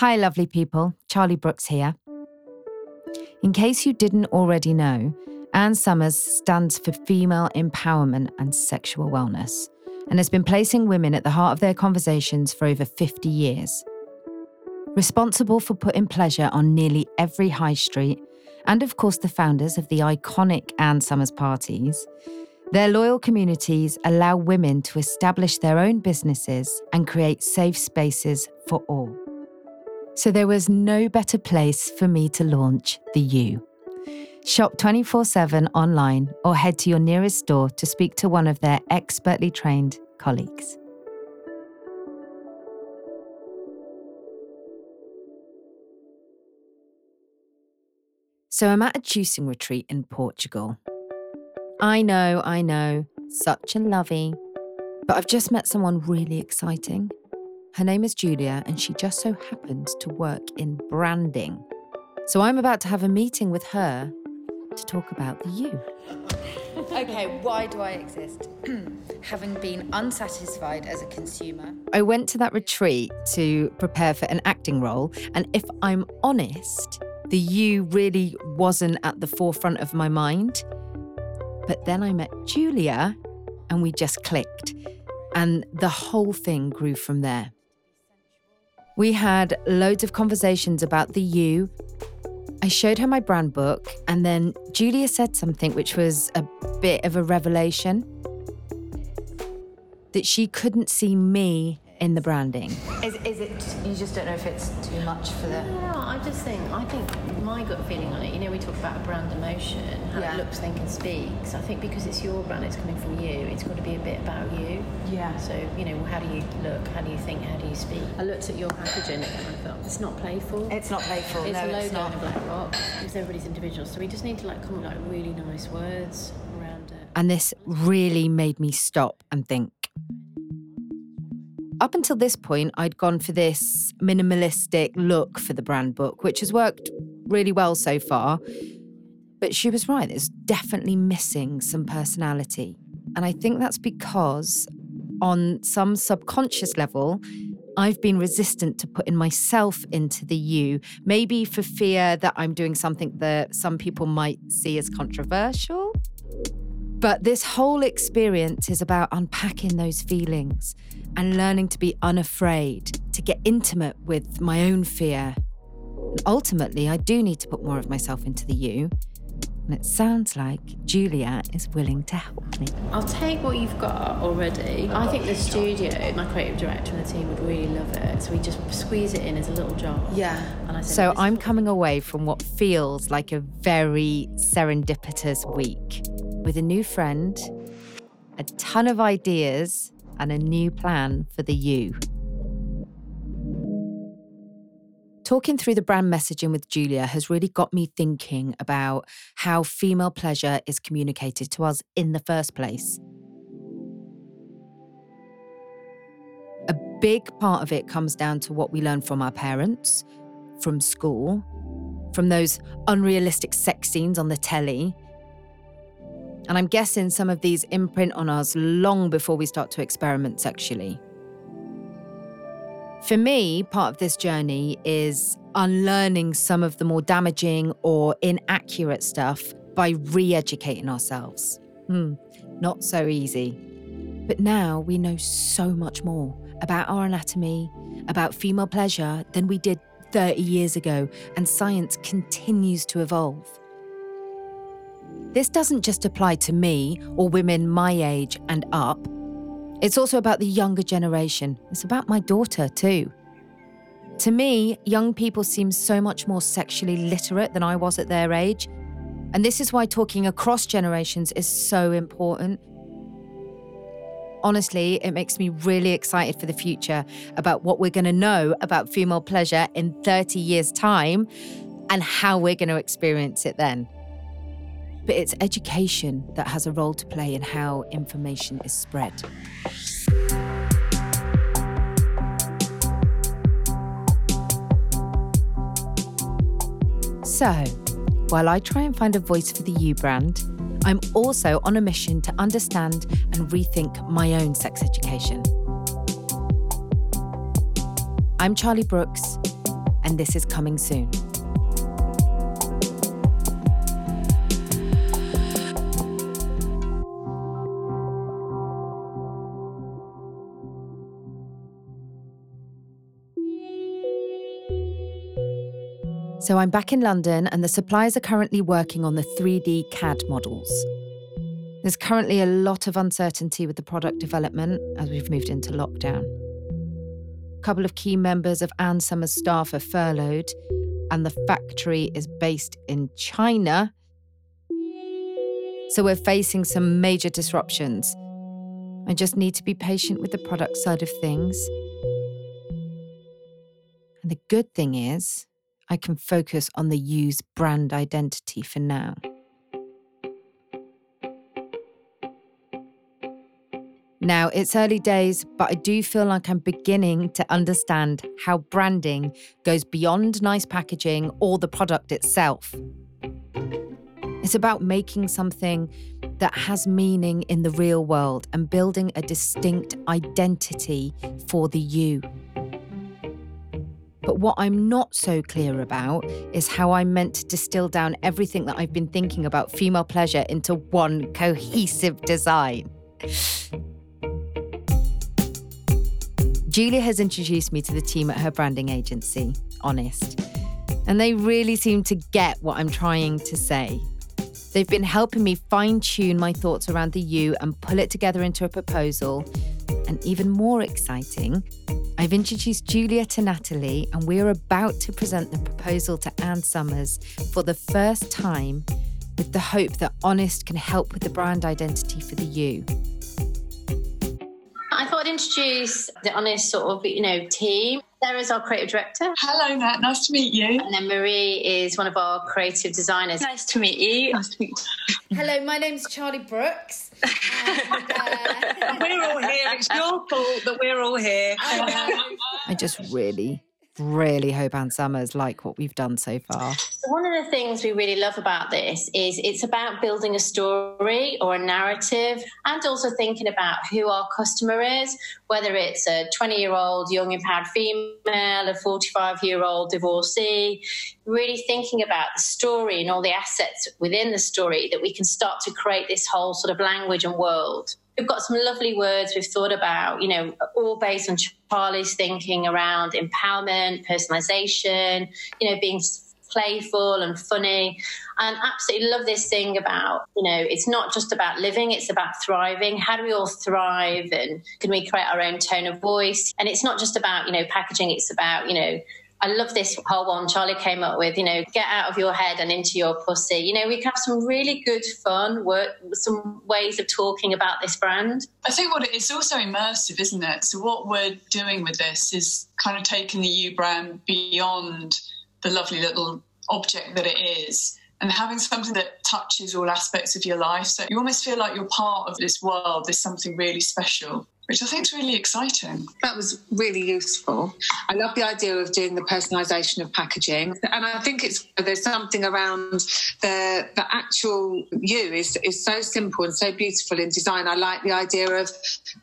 Hi, lovely people. Charlie Brooks here. In case you didn't already know, Ann Summers stands for female empowerment and sexual wellness and has been placing women at the heart of their conversations for over 50 years. Responsible for putting pleasure on nearly every high street, and of course the founders of the iconic Ann Summers parties, their loyal communities allow women to establish their own businesses and create safe spaces for all. So there was no better place for me to launch the U. Shop 24 7 online or head to your nearest store to speak to one of their expertly trained colleagues. So I'm at a juicing retreat in Portugal. I know, I know, such a lovey. But I've just met someone really exciting. Her name is Julia, and she just so happens to work in branding. So I'm about to have a meeting with her to talk about the you. okay, why do I exist? Having been unsatisfied as a consumer. I went to that retreat to prepare for an acting role, and if I'm honest, the you really wasn't at the forefront of my mind. But then I met Julia, and we just clicked. And the whole thing grew from there. We had loads of conversations about the you. I showed her my brand book, and then Julia said something which was a bit of a revelation that she couldn't see me in the branding. Is, is it, you just don't know if it's too much for the. No, I just think, I think my gut feeling on it, you know, we talk about a brand emotion, how yeah. it looks, think, and speaks. I think because it's your brand, it's coming from you, it's got to be a bit about you. Yeah. So, you know, how do you look? How do you think? How do you speak? I looked at your packaging and I thought, it's not playful. It's not playful. It's no, a logo it's not. in a black box. Because everybody's individual. So we just need to like come up with like really nice words around it. And this really made me stop and think up until this point, I'd gone for this minimalistic look for the brand book, which has worked really well so far. But she was right, it's definitely missing some personality. And I think that's because, on some subconscious level, I've been resistant to putting myself into the you, maybe for fear that I'm doing something that some people might see as controversial. But this whole experience is about unpacking those feelings and learning to be unafraid, to get intimate with my own fear. And ultimately, I do need to put more of myself into the you. And it sounds like Julia is willing to help me. I'll take what you've got already. I think the studio, my creative director and the team would really love it. So we just squeeze it in as a little job. Yeah. And I said, so I'm coming away from what feels like a very serendipitous week with a new friend, a ton of ideas, and a new plan for the you. Talking through the brand messaging with Julia has really got me thinking about how female pleasure is communicated to us in the first place. A big part of it comes down to what we learn from our parents, from school, from those unrealistic sex scenes on the telly, and I'm guessing some of these imprint on us long before we start to experiment sexually. For me, part of this journey is unlearning some of the more damaging or inaccurate stuff by re educating ourselves. Hmm, not so easy. But now we know so much more about our anatomy, about female pleasure than we did 30 years ago, and science continues to evolve. This doesn't just apply to me or women my age and up. It's also about the younger generation. It's about my daughter, too. To me, young people seem so much more sexually literate than I was at their age. And this is why talking across generations is so important. Honestly, it makes me really excited for the future about what we're going to know about female pleasure in 30 years' time and how we're going to experience it then. But it's education that has a role to play in how information is spread. So, while I try and find a voice for the U brand, I'm also on a mission to understand and rethink my own sex education. I'm Charlie Brooks, and this is coming soon. So I'm back in London, and the suppliers are currently working on the 3D CAD models. There's currently a lot of uncertainty with the product development as we've moved into lockdown. A couple of key members of Ann Summers' staff are furloughed, and the factory is based in China. So we're facing some major disruptions. I just need to be patient with the product side of things. And the good thing is, I can focus on the U's brand identity for now. Now, it's early days, but I do feel like I'm beginning to understand how branding goes beyond nice packaging or the product itself. It's about making something that has meaning in the real world and building a distinct identity for the you. But what I'm not so clear about is how I'm meant to distill down everything that I've been thinking about female pleasure into one cohesive design. Julia has introduced me to the team at her branding agency, Honest, and they really seem to get what I'm trying to say. They've been helping me fine tune my thoughts around the U and pull it together into a proposal. And even more exciting, I've introduced Julia to Natalie, and we're about to present the proposal to Ann Summers for the first time with the hope that Honest can help with the brand identity for the you. I thought I'd introduce the Honest sort of, you know, team. Sarah's our creative director. Hello, Matt. Nice to meet you. And then Marie is one of our creative designers. Nice to meet you. Nice to meet you. Hello, my name's Charlie Brooks. And, uh... we're all here. It's your fault that we're all here. I just really really hope Ann Summers like what we've done so far. One of the things we really love about this is it's about building a story or a narrative and also thinking about who our customer is, whether it's a 20 year old young empowered female, a 45 year old divorcee, really thinking about the story and all the assets within the story that we can start to create this whole sort of language and world we've got some lovely words we've thought about, you know, all based on Charlie's thinking around empowerment, personalization, you know, being playful and funny. And absolutely love this thing about, you know, it's not just about living, it's about thriving. How do we all thrive? And can we create our own tone of voice? And it's not just about, you know, packaging, it's about, you know, I love this whole one Charlie came up with, you know, get out of your head and into your pussy. You know, we can have some really good fun work, some ways of talking about this brand. I think what it, it's also immersive, isn't it? So what we're doing with this is kind of taking the U brand beyond the lovely little object that it is and having something that touches all aspects of your life. So you almost feel like you're part of this world, there's something really special which I think is really exciting. That was really useful. I love the idea of doing the personalisation of packaging, and I think it's there's something around the the actual you is is so simple and so beautiful in design. I like the idea of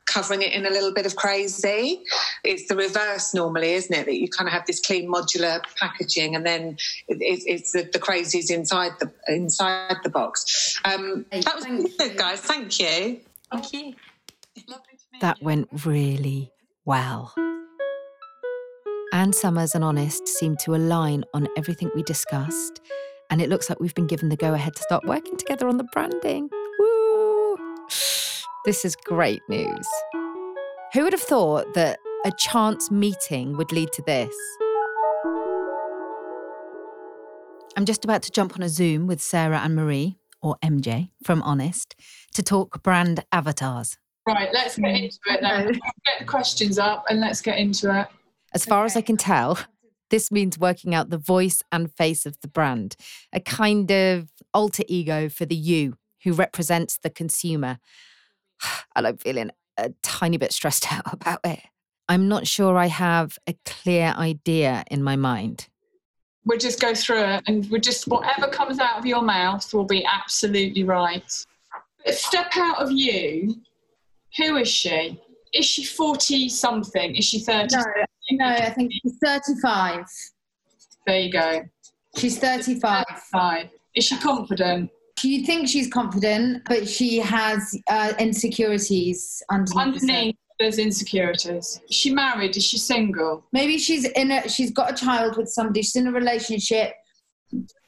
covering it in a little bit of crazy. It's the reverse normally, isn't it? That you kind of have this clean modular packaging, and then it, it's the, the crazies inside the inside the box. Um, that was good, guys. Thank you. Thank you. That went really well. Ann Summers and Honest seemed to align on everything we discussed, and it looks like we've been given the go ahead to start working together on the branding. Woo! This is great news. Who would have thought that a chance meeting would lead to this? I'm just about to jump on a Zoom with Sarah and Marie, or MJ, from Honest, to talk brand avatars. Right, let's get into it then. get the questions up and let's get into it. As far okay. as I can tell, this means working out the voice and face of the brand, a kind of alter ego for the you who represents the consumer. And I'm feeling a tiny bit stressed out about it. I'm not sure I have a clear idea in my mind. We'll just go through it and we'll just, whatever comes out of your mouth will be absolutely right. Step out of you who is she? Is she 40 something? Is she 30? No, no I think she's 35. There you go. She's 35. Five. Is she confident? She thinks she's confident, but she has uh, insecurities underneath. Underneath, there's insecurities. Is she married? Is she single? Maybe she's in a. She's got a child with somebody. She's in a relationship,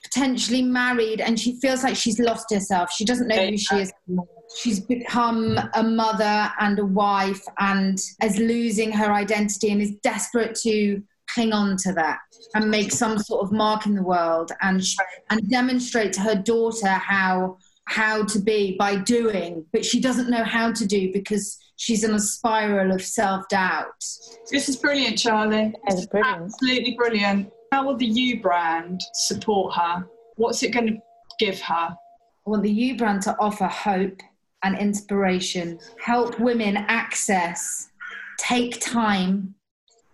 potentially married, and she feels like she's lost herself. She doesn't know who she is anymore. She's become a mother and a wife, and is losing her identity, and is desperate to cling on to that and make some sort of mark in the world, and sh- and demonstrate to her daughter how how to be by doing, but she doesn't know how to do because she's in a spiral of self doubt. This is brilliant, Charlie. That's brilliant. Absolutely brilliant. How will the U brand support her? What's it going to give her? I want the U brand to offer hope and inspiration, help women access, take time,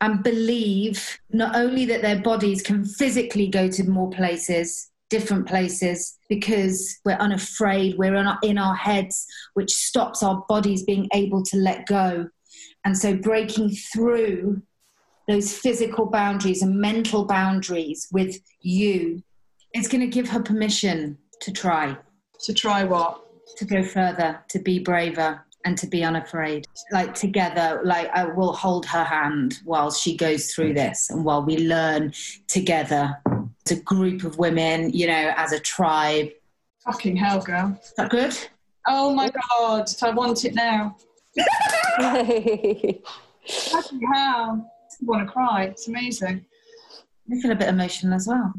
and believe not only that their bodies can physically go to more places, different places, because we're unafraid, we're in our, in our heads, which stops our bodies being able to let go. And so breaking through those physical boundaries and mental boundaries with you, it's going to give her permission to try To try what? To go further, to be braver, and to be unafraid. Like together, like I will hold her hand while she goes through mm. this and while we learn together as a group of women, you know, as a tribe. Fucking hell, girl. Is that good? Oh my god, I want it now. Fucking hell. I want to cry. It's amazing. I feel a bit emotional as well.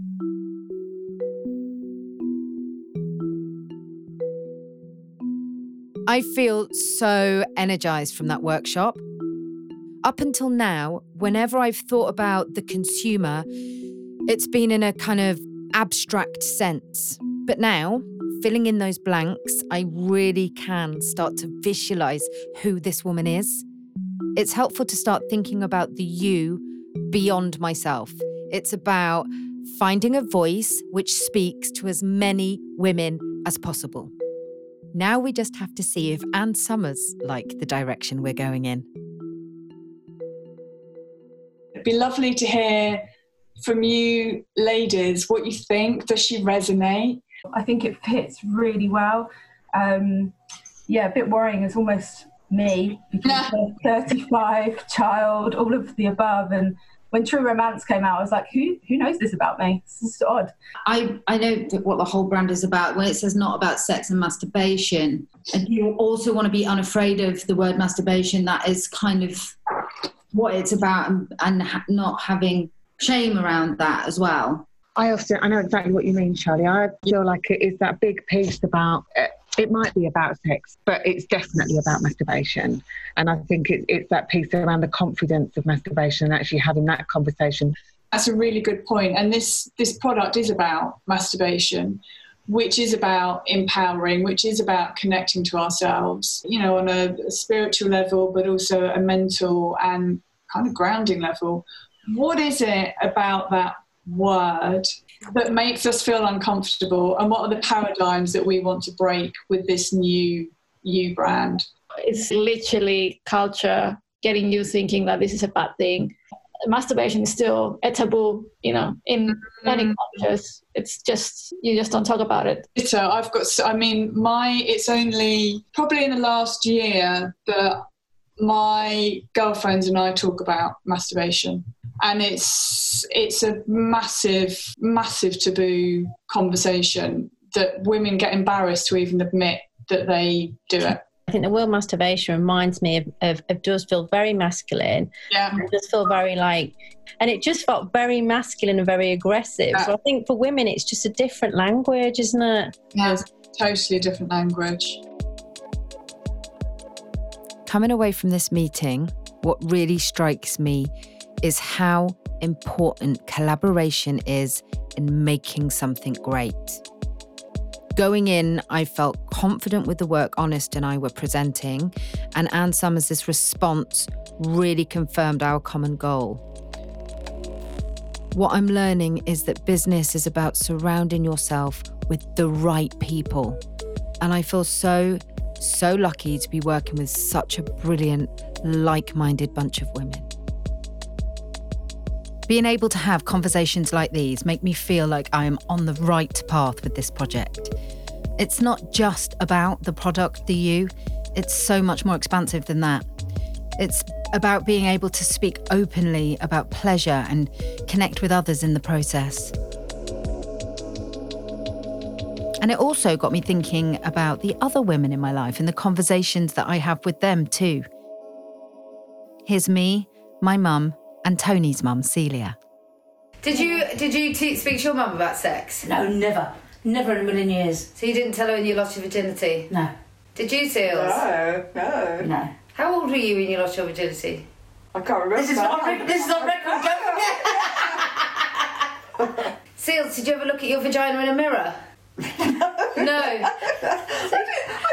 I feel so energized from that workshop. Up until now, whenever I've thought about the consumer, it's been in a kind of abstract sense. But now, filling in those blanks, I really can start to visualize who this woman is. It's helpful to start thinking about the you beyond myself. It's about finding a voice which speaks to as many women as possible. Now we just have to see if Ann Summers like the direction we're going in. It'd be lovely to hear from you ladies what you think. Does she resonate? I think it fits really well. Um, yeah, a bit worrying. It's almost me because I'm 35, child, all of the above. And when True Romance came out, I was like, who who knows this about me? This is odd. I, I know what the whole brand is about when it says not about sex and masturbation. And you also want to be unafraid of the word masturbation. That is kind of what it's about and, and ha- not having shame around that as well. I often, I know exactly what you mean, Charlie. I feel like it is that big piece about, uh, it might be about sex, but it's definitely about masturbation. And I think it, it's that piece around the confidence of masturbation and actually having that conversation. That's a really good point. And this this product is about masturbation, which is about empowering, which is about connecting to ourselves, you know, on a spiritual level, but also a mental and kind of grounding level. What is it about that word that makes us feel uncomfortable? And what are the paradigms that we want to break with this new you brand? it's literally culture getting you thinking that this is a bad thing. Masturbation is still a taboo, you know, in mm-hmm. many cultures. It's just you just don't talk about it. So I've got, I mean, my, it's only probably in the last year that my girlfriends and I talk about masturbation. And it's it's a massive, massive taboo conversation that women get embarrassed to even admit that they do it. I think the word masturbation reminds me of, of, of does feel very masculine. Yeah. It does feel very like, and it just felt very masculine and very aggressive. So I think for women, it's just a different language, isn't it? Yeah, totally a different language. Coming away from this meeting, what really strikes me is how important collaboration is in making something great. Going in, I felt confident with the work Honest and I were presenting, and Ann Summers' response really confirmed our common goal. What I'm learning is that business is about surrounding yourself with the right people. And I feel so, so lucky to be working with such a brilliant, like minded bunch of women. Being able to have conversations like these make me feel like I am on the right path with this project. It's not just about the product, the you, it's so much more expansive than that. It's about being able to speak openly about pleasure and connect with others in the process. And it also got me thinking about the other women in my life and the conversations that I have with them too. Here's me, my mum, and Tony's mum, Celia. Did you did you te- speak to your mum about sex? No, never. Never in a million years. So you didn't tell her when you lost your virginity? No. Did you, Seals? No, no. No. How old were you when you lost your virginity? I can't remember. This is on record. This is on record. Seals, did you ever look at your vagina in a mirror? no.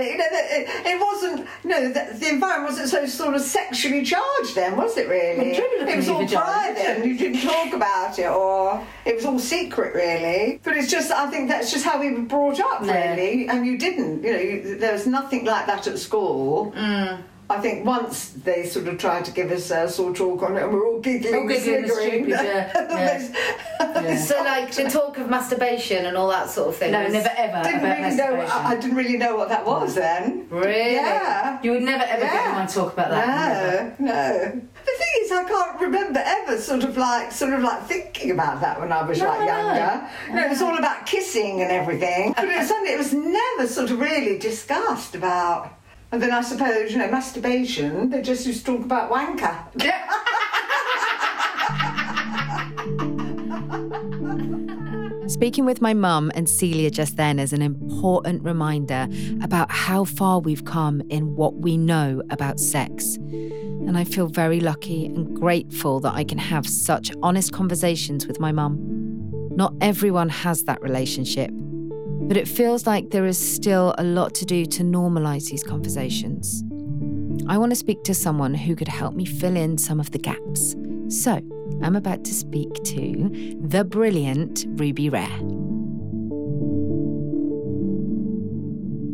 it. You know, it, it wasn't. No, the, the environment wasn't so sort of sexually charged then, was it? Really, Well, it was all at your vagina, private, and you didn't talk about it, or it was all secret, really. But it's just, I think that's just how we were brought up, Yeah. really, and you didn't. You know, you, there was nothing like that at school. Mm. I think once they sort of tried to give us a sort of talk on it, and we're all giggling, All giggling and stupid, yeah, yeah. So, like, the talk of masturbation and all that sort of thing. No, never ever didn't really know. I, I didn't really know what that was then. Really? Yeah. you would never ever get anyone to talk about that. No, no. The thing is, I can't remember ever sort of like, sort of like thinking about that when I was No, like no. younger. No, it was all about kissing and everything, but it was something it was never sort of really discussed about. And then I suppose you know masturbation. They just used to talk about wanker. Yeah. Speaking with my mum and Celia just then is an important reminder about how far we've come in what we know about sex. And I feel very lucky and grateful that I can have such honest conversations with my mum. Not everyone has that relationship, but it feels like there is still a lot to do to normalise these conversations. I want to speak to someone who could help me fill in some of the gaps. So, I'm about to speak to the brilliant Ruby Rare.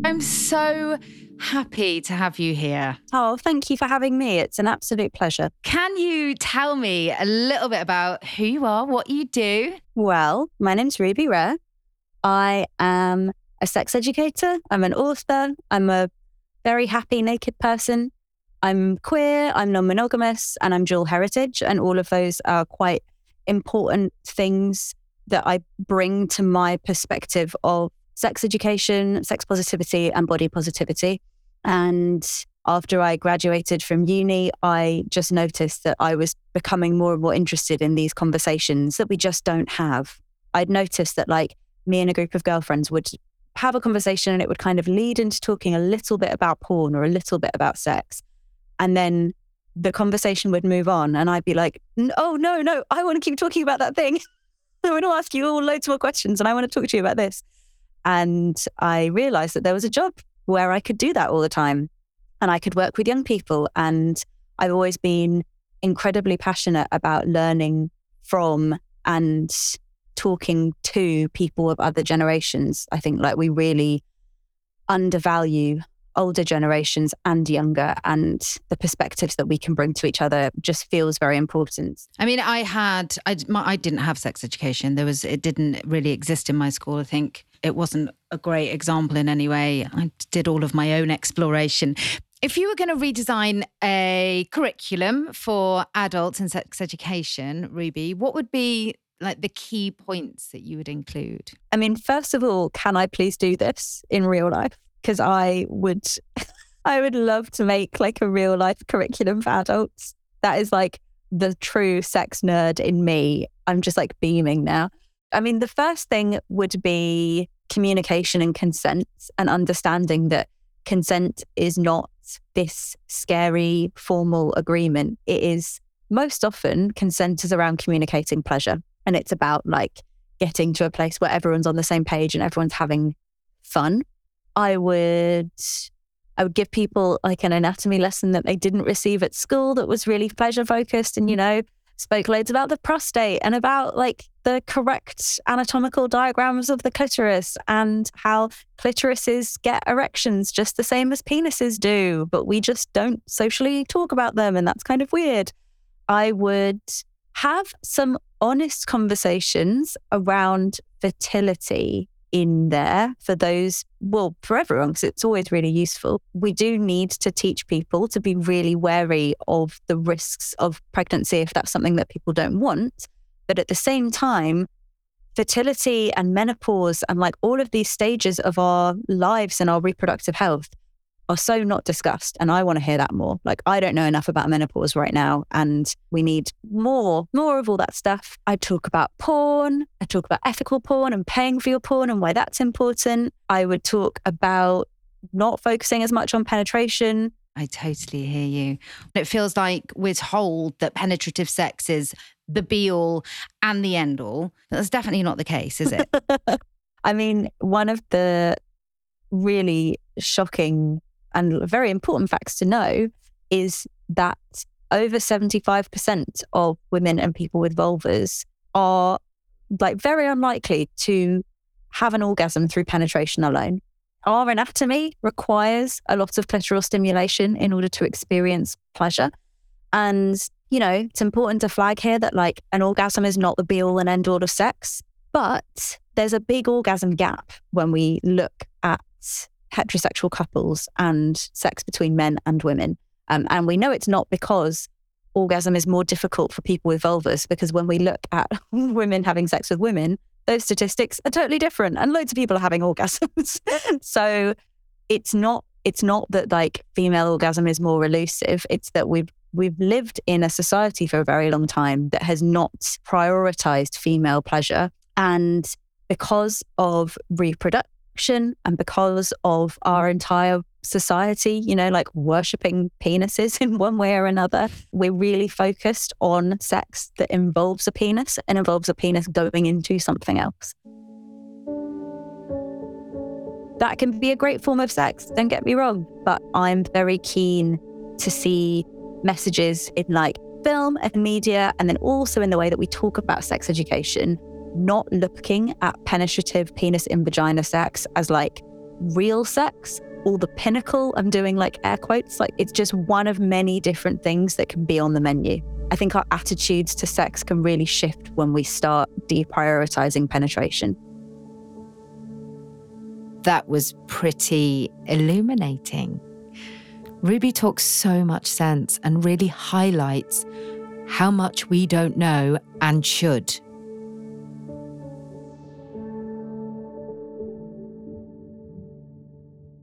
I'm so happy to have you here. Oh, thank you for having me. It's an absolute pleasure. Can you tell me a little bit about who you are, what you do? Well, my name's Ruby Rare. I am a sex educator. I'm an author. I'm a very happy naked person. I'm queer, I'm non monogamous, and I'm dual heritage. And all of those are quite important things that I bring to my perspective of sex education, sex positivity, and body positivity. And after I graduated from uni, I just noticed that I was becoming more and more interested in these conversations that we just don't have. I'd noticed that, like, me and a group of girlfriends would have a conversation and it would kind of lead into talking a little bit about porn or a little bit about sex. And then the conversation would move on. And I'd be like, "N- oh, no, no, I want to keep talking about that thing. I want to ask you all loads more questions and I want to talk to you about this. And I realized that there was a job where I could do that all the time and I could work with young people. And I've always been incredibly passionate about learning from and talking to people of other generations. I think like we really undervalue older generations and younger, and the perspectives that we can bring to each other just feels very important. I mean, I had, I, my, I didn't have sex education. There was, it didn't really exist in my school. I think it wasn't a great example in any way. I did all of my own exploration. If you were going to redesign a curriculum for adults in sex education, Ruby, what would be like the key points that you would include? I mean, first of all, can I please do this in real life? Because I would, I would love to make like a real life curriculum for adults. That is like the true sex nerd in me. I'm just like beaming now. I mean, the first thing would be communication and consent and understanding that consent is not this scary formal agreement. It is most often consent is around communicating pleasure and it's about like getting to a place where everyone's on the same page and everyone's having fun. I would I would give people like an anatomy lesson that they didn't receive at school that was really pleasure focused and you know spoke loads about the prostate and about like the correct anatomical diagrams of the clitoris and how clitorises get erections just the same as penises do but we just don't socially talk about them and that's kind of weird I would have some honest conversations around fertility in there for those, well, for everyone, because it's always really useful. We do need to teach people to be really wary of the risks of pregnancy if that's something that people don't want. But at the same time, fertility and menopause and like all of these stages of our lives and our reproductive health are so not discussed. And I want to hear that more. Like, I don't know enough about menopause right now, and we need more, more of all that stuff. I talk about porn. I talk about ethical porn and paying for your porn and why that's important. I would talk about not focusing as much on penetration. I totally hear you. It feels like we're told that penetrative sex is the be all and the end all. That's definitely not the case, is it? I mean, one of the really shocking and very important facts to know is that over 75% of women and people with vulvas are like very unlikely to have an orgasm through penetration alone. Our anatomy requires a lot of clitoral stimulation in order to experience pleasure. And, you know, it's important to flag here that like an orgasm is not the be all and end all of sex, but there's a big orgasm gap when we look at heterosexual couples and sex between men and women. Um, and we know it's not because orgasm is more difficult for people with vulvas, because when we look at women having sex with women, those statistics are totally different, and loads of people are having orgasms. so it's not it's not that like female orgasm is more elusive. It's that we've we've lived in a society for a very long time that has not prioritized female pleasure, and because of and because of our mm. entire society, you know, like worshipping penises in one way or another, we're really focused on sex that involves a penis and involves a penis going into something else. That can be a great form of sex, don't get me wrong, but I'm very keen to see messages in like film and media, and then also in the way that we talk about sex education not looking at penetrative penis in vagina sex as like real sex or the pinnacle. I'm doing like air quotes. Like it's just one of many different things that can be on the menu. I think our attitudes to sex can really shift when we start deprioritizing penetration. That was pretty illuminating. Ruby talks so much sense and really highlights how much we don't know and should.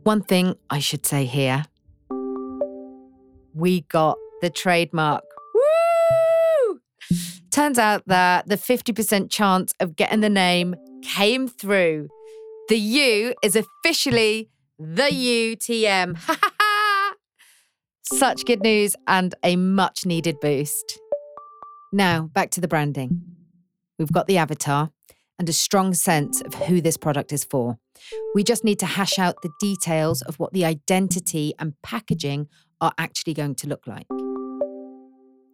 One thing I should say here we got the trademark. Woo! Turns out that the 50% chance of getting the name came through. The U is officially the UTM. Such good news and a much needed boost. Now, back to the branding. We've got the avatar and a strong sense of who this product is for. We just need to hash out the details of what the identity and packaging are actually going to look like.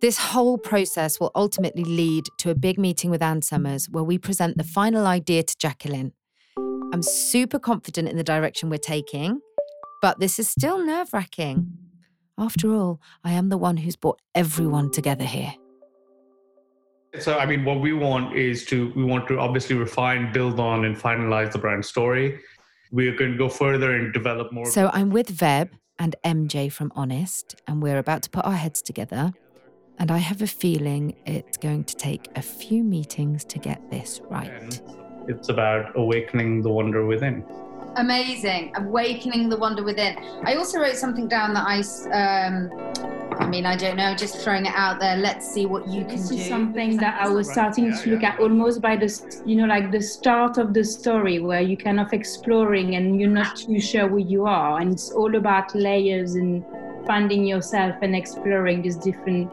This whole process will ultimately lead to a big meeting with Ann Summers where we present the final idea to Jacqueline. I'm super confident in the direction we're taking, but this is still nerve wracking. After all, I am the one who's brought everyone together here. So, I mean, what we want is to, we want to obviously refine, build on, and finalize the brand story. We're going to go further and develop more. So, I'm with Veb and MJ from Honest, and we're about to put our heads together. And I have a feeling it's going to take a few meetings to get this right. It's about awakening the wonder within. Amazing. Awakening the wonder within. I also wrote something down that I, um, I mean, I don't know, just throwing it out there. Let's see what you can This do. is something that I was starting to look at almost by the, you know, like the start of the story where you're kind of exploring and you're not too sure who you are. And it's all about layers and finding yourself and exploring these different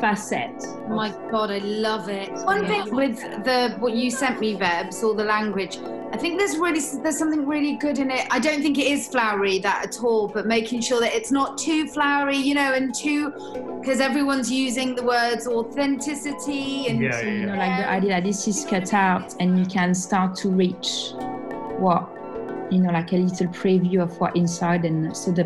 facets. Oh my god, I love it. One thing with the what you sent me, verbs all the language. I think there's really there's something really good in it. I don't think it is flowery that at all, but making sure that it's not too flowery, you know, and too because everyone's using the words authenticity and Yeah, yeah, you know, like the idea that this is cut out and you can start to reach what, you know, like a little preview of what inside. And so the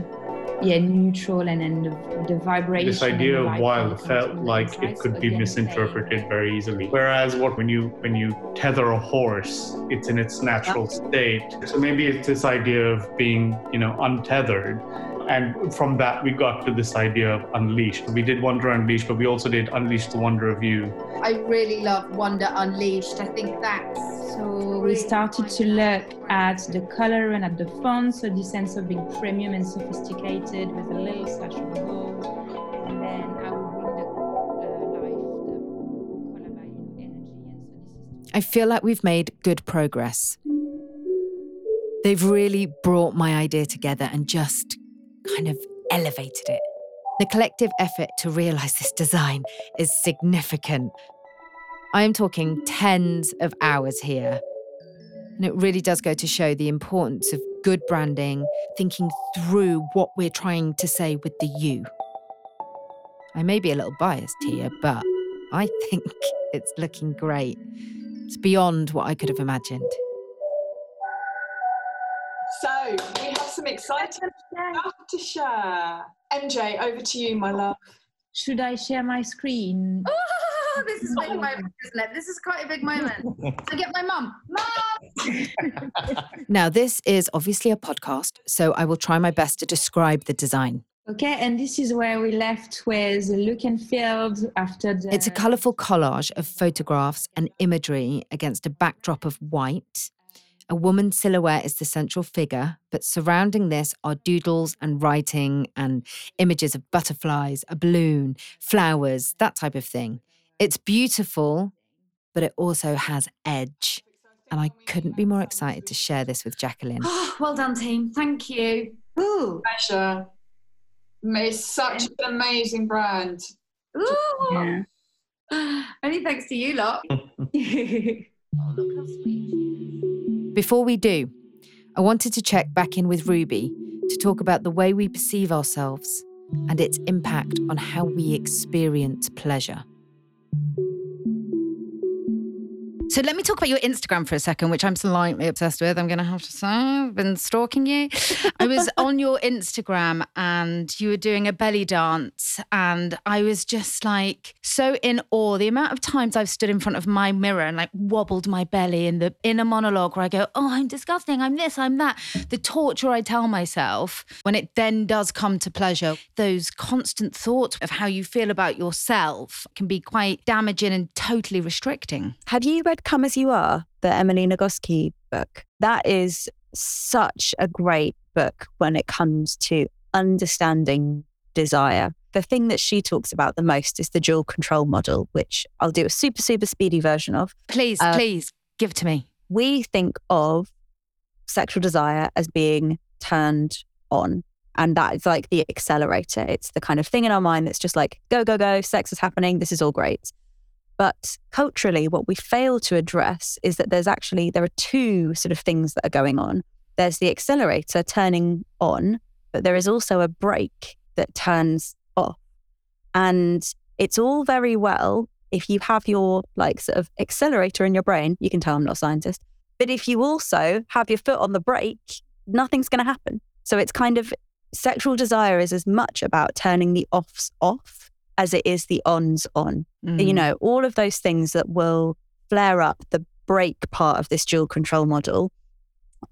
yeah neutral and then the, the vibration. this idea of wild felt like inside. it could So be again, misinterpreted very easily whereas what when you when you tether a horse it's in its natural state so maybe it's this idea of being you know untethered and from that we got to this idea of unleashed we did wonder unleashed but we also did unleash the wonder of you I really love Wonder Unleashed. I think that's So we started to look at the color and at the font, so the sense of being premium and sophisticated with a little slash of gold. And then I will bring the uh, life, the color energy. I feel like we've made good progress. They've really brought my idea together and just kind of elevated it. The collective effort to realize this design is significant. I am talking tens of hours here. And it really does go to show the importance of good branding, thinking through what we're trying to say with the you. I may be a little biased here, but I think it's looking great. It's beyond what I could have imagined. So we have some exciting stuff to share. MJ, over to you, my love. Should I share my screen? Oh, this is a big moment, isn't it? This is quite a big moment. I get my mum. Mum! Now, this is obviously a podcast, so I will try my best to describe the design. Okay, and this is where we left with look and feel after the. It's a colourful collage of photographs and imagery against a backdrop of white. A woman's silhouette is the central figure, but surrounding this are doodles and writing and images of butterflies, a balloon, flowers, that type of thing. It's beautiful, but it also has edge. And I couldn't be more excited to share this with Jacqueline. Oh, well done, team. Thank you. Ooh. Pleasure. It's such an amazing brand. Ooh. Only thanks to you lot. Before we do, I wanted to check back in with Ruby to talk about the way we perceive ourselves and its impact on how we experience pleasure thank you so let me talk about your Instagram for a second, which I'm slightly obsessed with. I'm going to have to say, I've been stalking you. I was on your Instagram and you were doing a belly dance, and I was just like so in awe. The amount of times I've stood in front of my mirror and like wobbled my belly in the inner monologue where I go, "Oh, I'm disgusting. I'm this. I'm that." The torture I tell myself when it then does come to pleasure. Those constant thoughts of how you feel about yourself can be quite damaging and totally restricting. Have you read Come As You Are, the Emily Nagoski book? That is such a great book when it comes to understanding desire. The thing that she talks about the most is the dual control model, which I'll do a super, super speedy version of. Please, Uh, please give it to me. We think of sexual desire as being turned on. And that is like the accelerator. It's the kind of thing in our mind that's just like, go, go, go, sex is happening, this is all great. But culturally, what we fail to address is that there's actually, there are two sort of things that are going on. There's the accelerator turning on, but there is also a brake that turns off. And it's all very well if you have your like sort of accelerator in your brain, you can tell I'm not a scientist. But if you also have your foot on the brake, nothing's going to happen. So it's kind of sexual desire is as much about turning the offs off as it is the ons on. You Mm. know, all of those things that will flare up the break part of this dual control model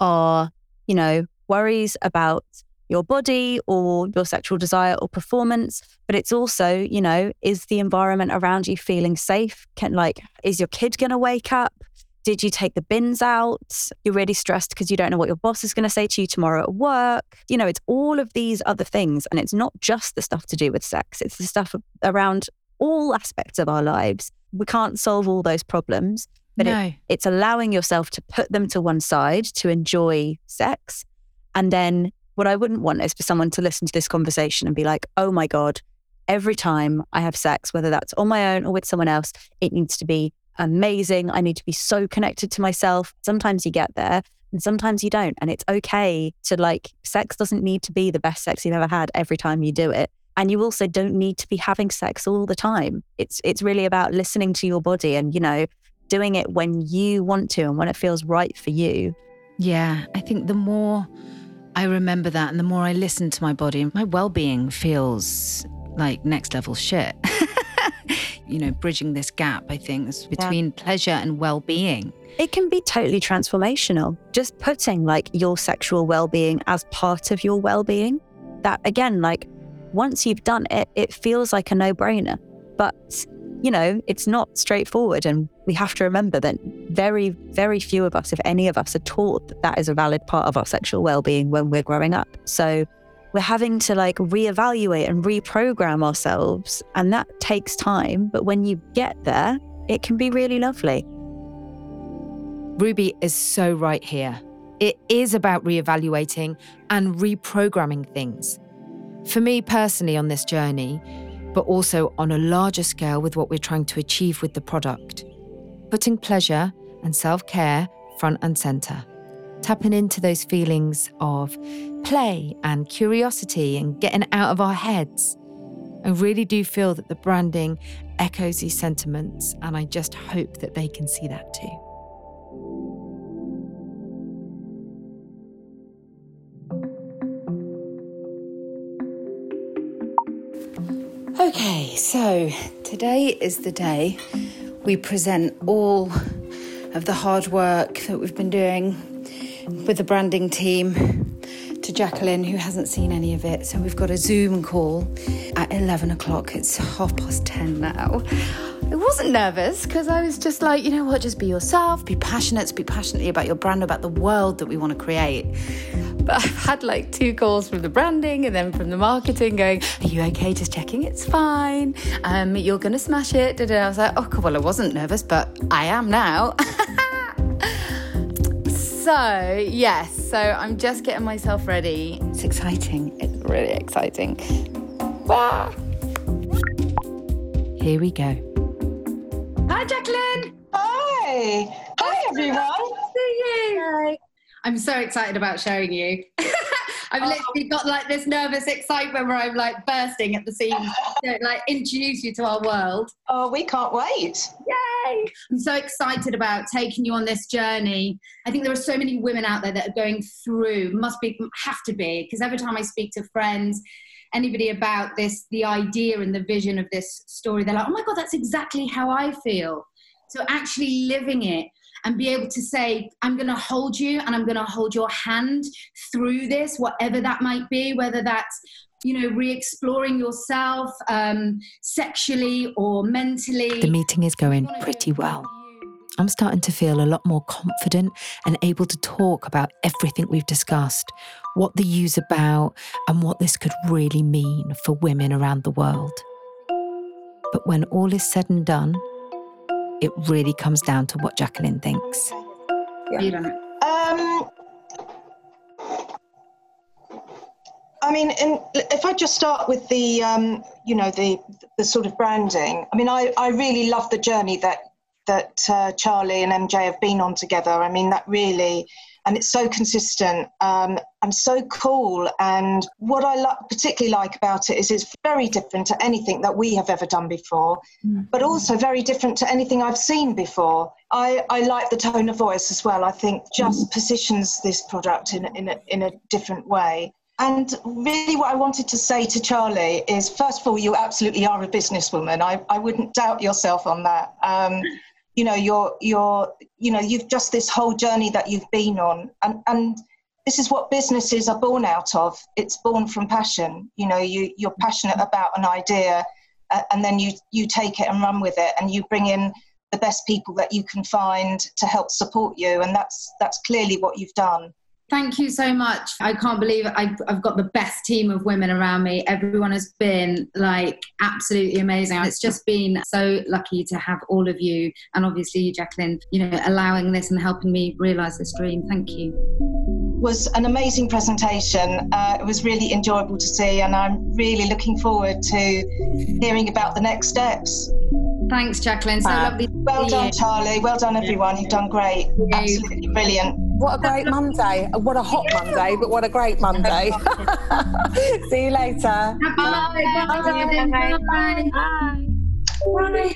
are, you know, worries about your body or your sexual desire or performance. But it's also, you know, is the environment around you feeling safe? Can like, is your kid going to wake up? Did you take the bins out? You're really stressed because you don't know what your boss is going to say to you tomorrow at work. You know, it's all of these other things. And it's not just the stuff to do with sex, it's the stuff around all aspects of our lives. We can't solve all those problems, but it- it's allowing yourself to put them to one side to enjoy sex. And then what I wouldn't want is for someone to listen to this conversation and be like, oh my God, every time I have sex, whether that's on my own or with someone else, it needs to be amazing. I need to be so connected to myself. Sometimes you get there and sometimes you don't. And it's okay to like, sex doesn't need to be the best sex you've ever had every time you do it. And you also don't need to be having sex all the time. It's it's really about listening to your body and, you know, doing it when you want to and when it feels right for you. Yeah, I think the more I remember that. And the more I listen to my body, my well being feels like next level shit. you know, bridging this gap, I think, is between pleasure and well being. It can be totally transformational. Just putting like your sexual well being as part of your well being. That again, like once you've done it, it feels like a no brainer. But, you know, it's not straightforward. And we have to remember that very, very few of us, if any of us, are taught that that is a valid part of our sexual well being when we're growing up. So we're having to like reevaluate and reprogram ourselves. And that takes time. But when you get there, it can be really lovely. Ruby is so right here. It is about reevaluating and reprogramming things. For me personally, on this journey, but also on a larger scale with what we're trying to achieve with the product, putting pleasure and self care front and center, tapping into those feelings of play and curiosity and getting out of our heads. I really do feel that the branding echoes these sentiments, and I just hope that they can see that too. Okay, so today is the day we present all of the hard work that we've been doing with the branding team to Jacqueline, who hasn't seen any of it. So we've got a Zoom call at 11 o'clock. It's half past 10 now. I wasn't nervous because I was just like, you know what, just be yourself, be passionate, speak passionately about your brand, about the world that we want to create. But I've had like two calls from the branding and then from the marketing going, Are you okay? Just checking it's fine. Um, you're going to smash it. I was like, Oh, well, I wasn't nervous, but I am now. so, yes, so I'm just getting myself ready. It's exciting. It's really exciting. Wow. Here we go. Hi, Jacqueline. Hi. Hi, everyone. See you. I'm so excited about showing you. I've oh. literally got like this nervous excitement where I'm like bursting at the seams to like introduce you to our world. Oh, we can't wait. Yay! I'm so excited about taking you on this journey. I think there are so many women out there that are going through, must be, have to be, because every time I speak to friends, anybody about this, the idea and the vision of this story, they're like, oh my God, that's exactly how I feel. So actually living it and be able to say, I'm going to hold you and I'm going to hold your hand through this, whatever that might be, whether that's you know, re-exploring yourself um, sexually or mentally. The meeting is going pretty well. I'm starting to feel a lot more confident and able to talk about everything we've discussed, what the U's about, and what this could really mean for women around the world. But when all is said and done, it really comes down to what Jacqueline thinks. Um, I mean, in, if I just start with the, um, you know, the the sort of branding. I mean, I, I really love the journey that that uh, Charlie and MJ have been on together. I mean, that really, and it's so consistent um, and so cool. And what I lo- particularly like about it is it's very different to anything that we have ever done before, Mm. but also very different to anything I've seen before. I, I like the tone of voice as well. I think just positions this product in, in, a, in a different way. And really, what I wanted to say to Charlie is first of all, you absolutely are a businesswoman. I, I wouldn't doubt yourself on that. Um, you know, you're, you're, you know, you've just this whole journey that you've been on. And, and this is what businesses are born out of. It's born from passion. You know, you, you're passionate about an idea uh, and then you, you take it and run with it and you bring in the best people that you can find to help support you. And that's, that's clearly what you've done. Thank you so much. I can't believe. I've, I've got the best team of women around me. Everyone has been like absolutely amazing. It's just been so lucky to have all of you and obviously you, Jacqueline, you know, allowing this and helping me realize this dream. Thank you. Was an amazing presentation. Uh, it was really enjoyable to see, and I'm really looking forward to hearing about the next steps. Thanks, Jacqueline. So Uh, lovely. to Well see done, you. Charlie. Well done, everyone. You've done great. Absolutely brilliant. What a great Monday. What a hot Monday, but what a great Monday. See you later. Bye. Bye. Bye. Bye. Bye.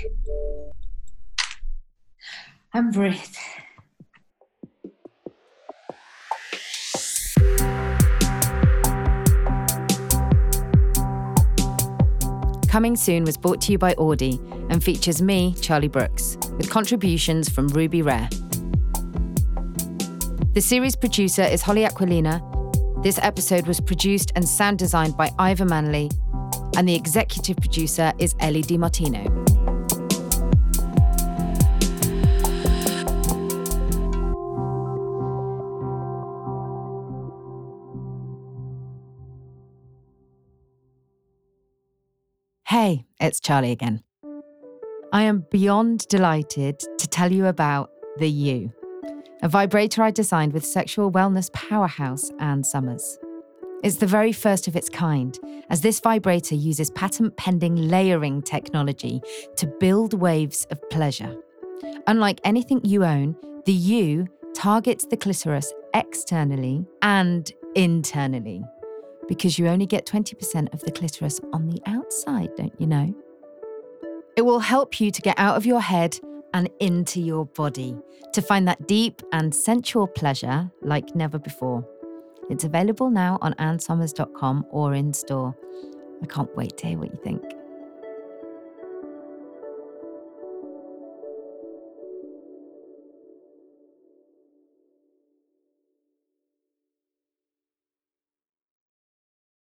And breathe. Coming Soon was brought to you by Audi and features me, Charlie Brooks, with contributions from Ruby Rare. The series producer is Holly Aquilina. This episode was produced and sound designed by Ivor Manley, and the executive producer is Ellie DiMartino. Hey, it's Charlie again. I am beyond delighted to tell you about the U, a vibrator I designed with sexual wellness powerhouse Ann Summers. It's the very first of its kind, as this vibrator uses patent pending layering technology to build waves of pleasure. Unlike anything you own, the U targets the clitoris externally and internally because you only get 20% of the clitoris on the outside, don't you know? It will help you to get out of your head and into your body to find that deep and sensual pleasure like never before. It's available now on annsummers.com or in store. I can't wait to hear what you think.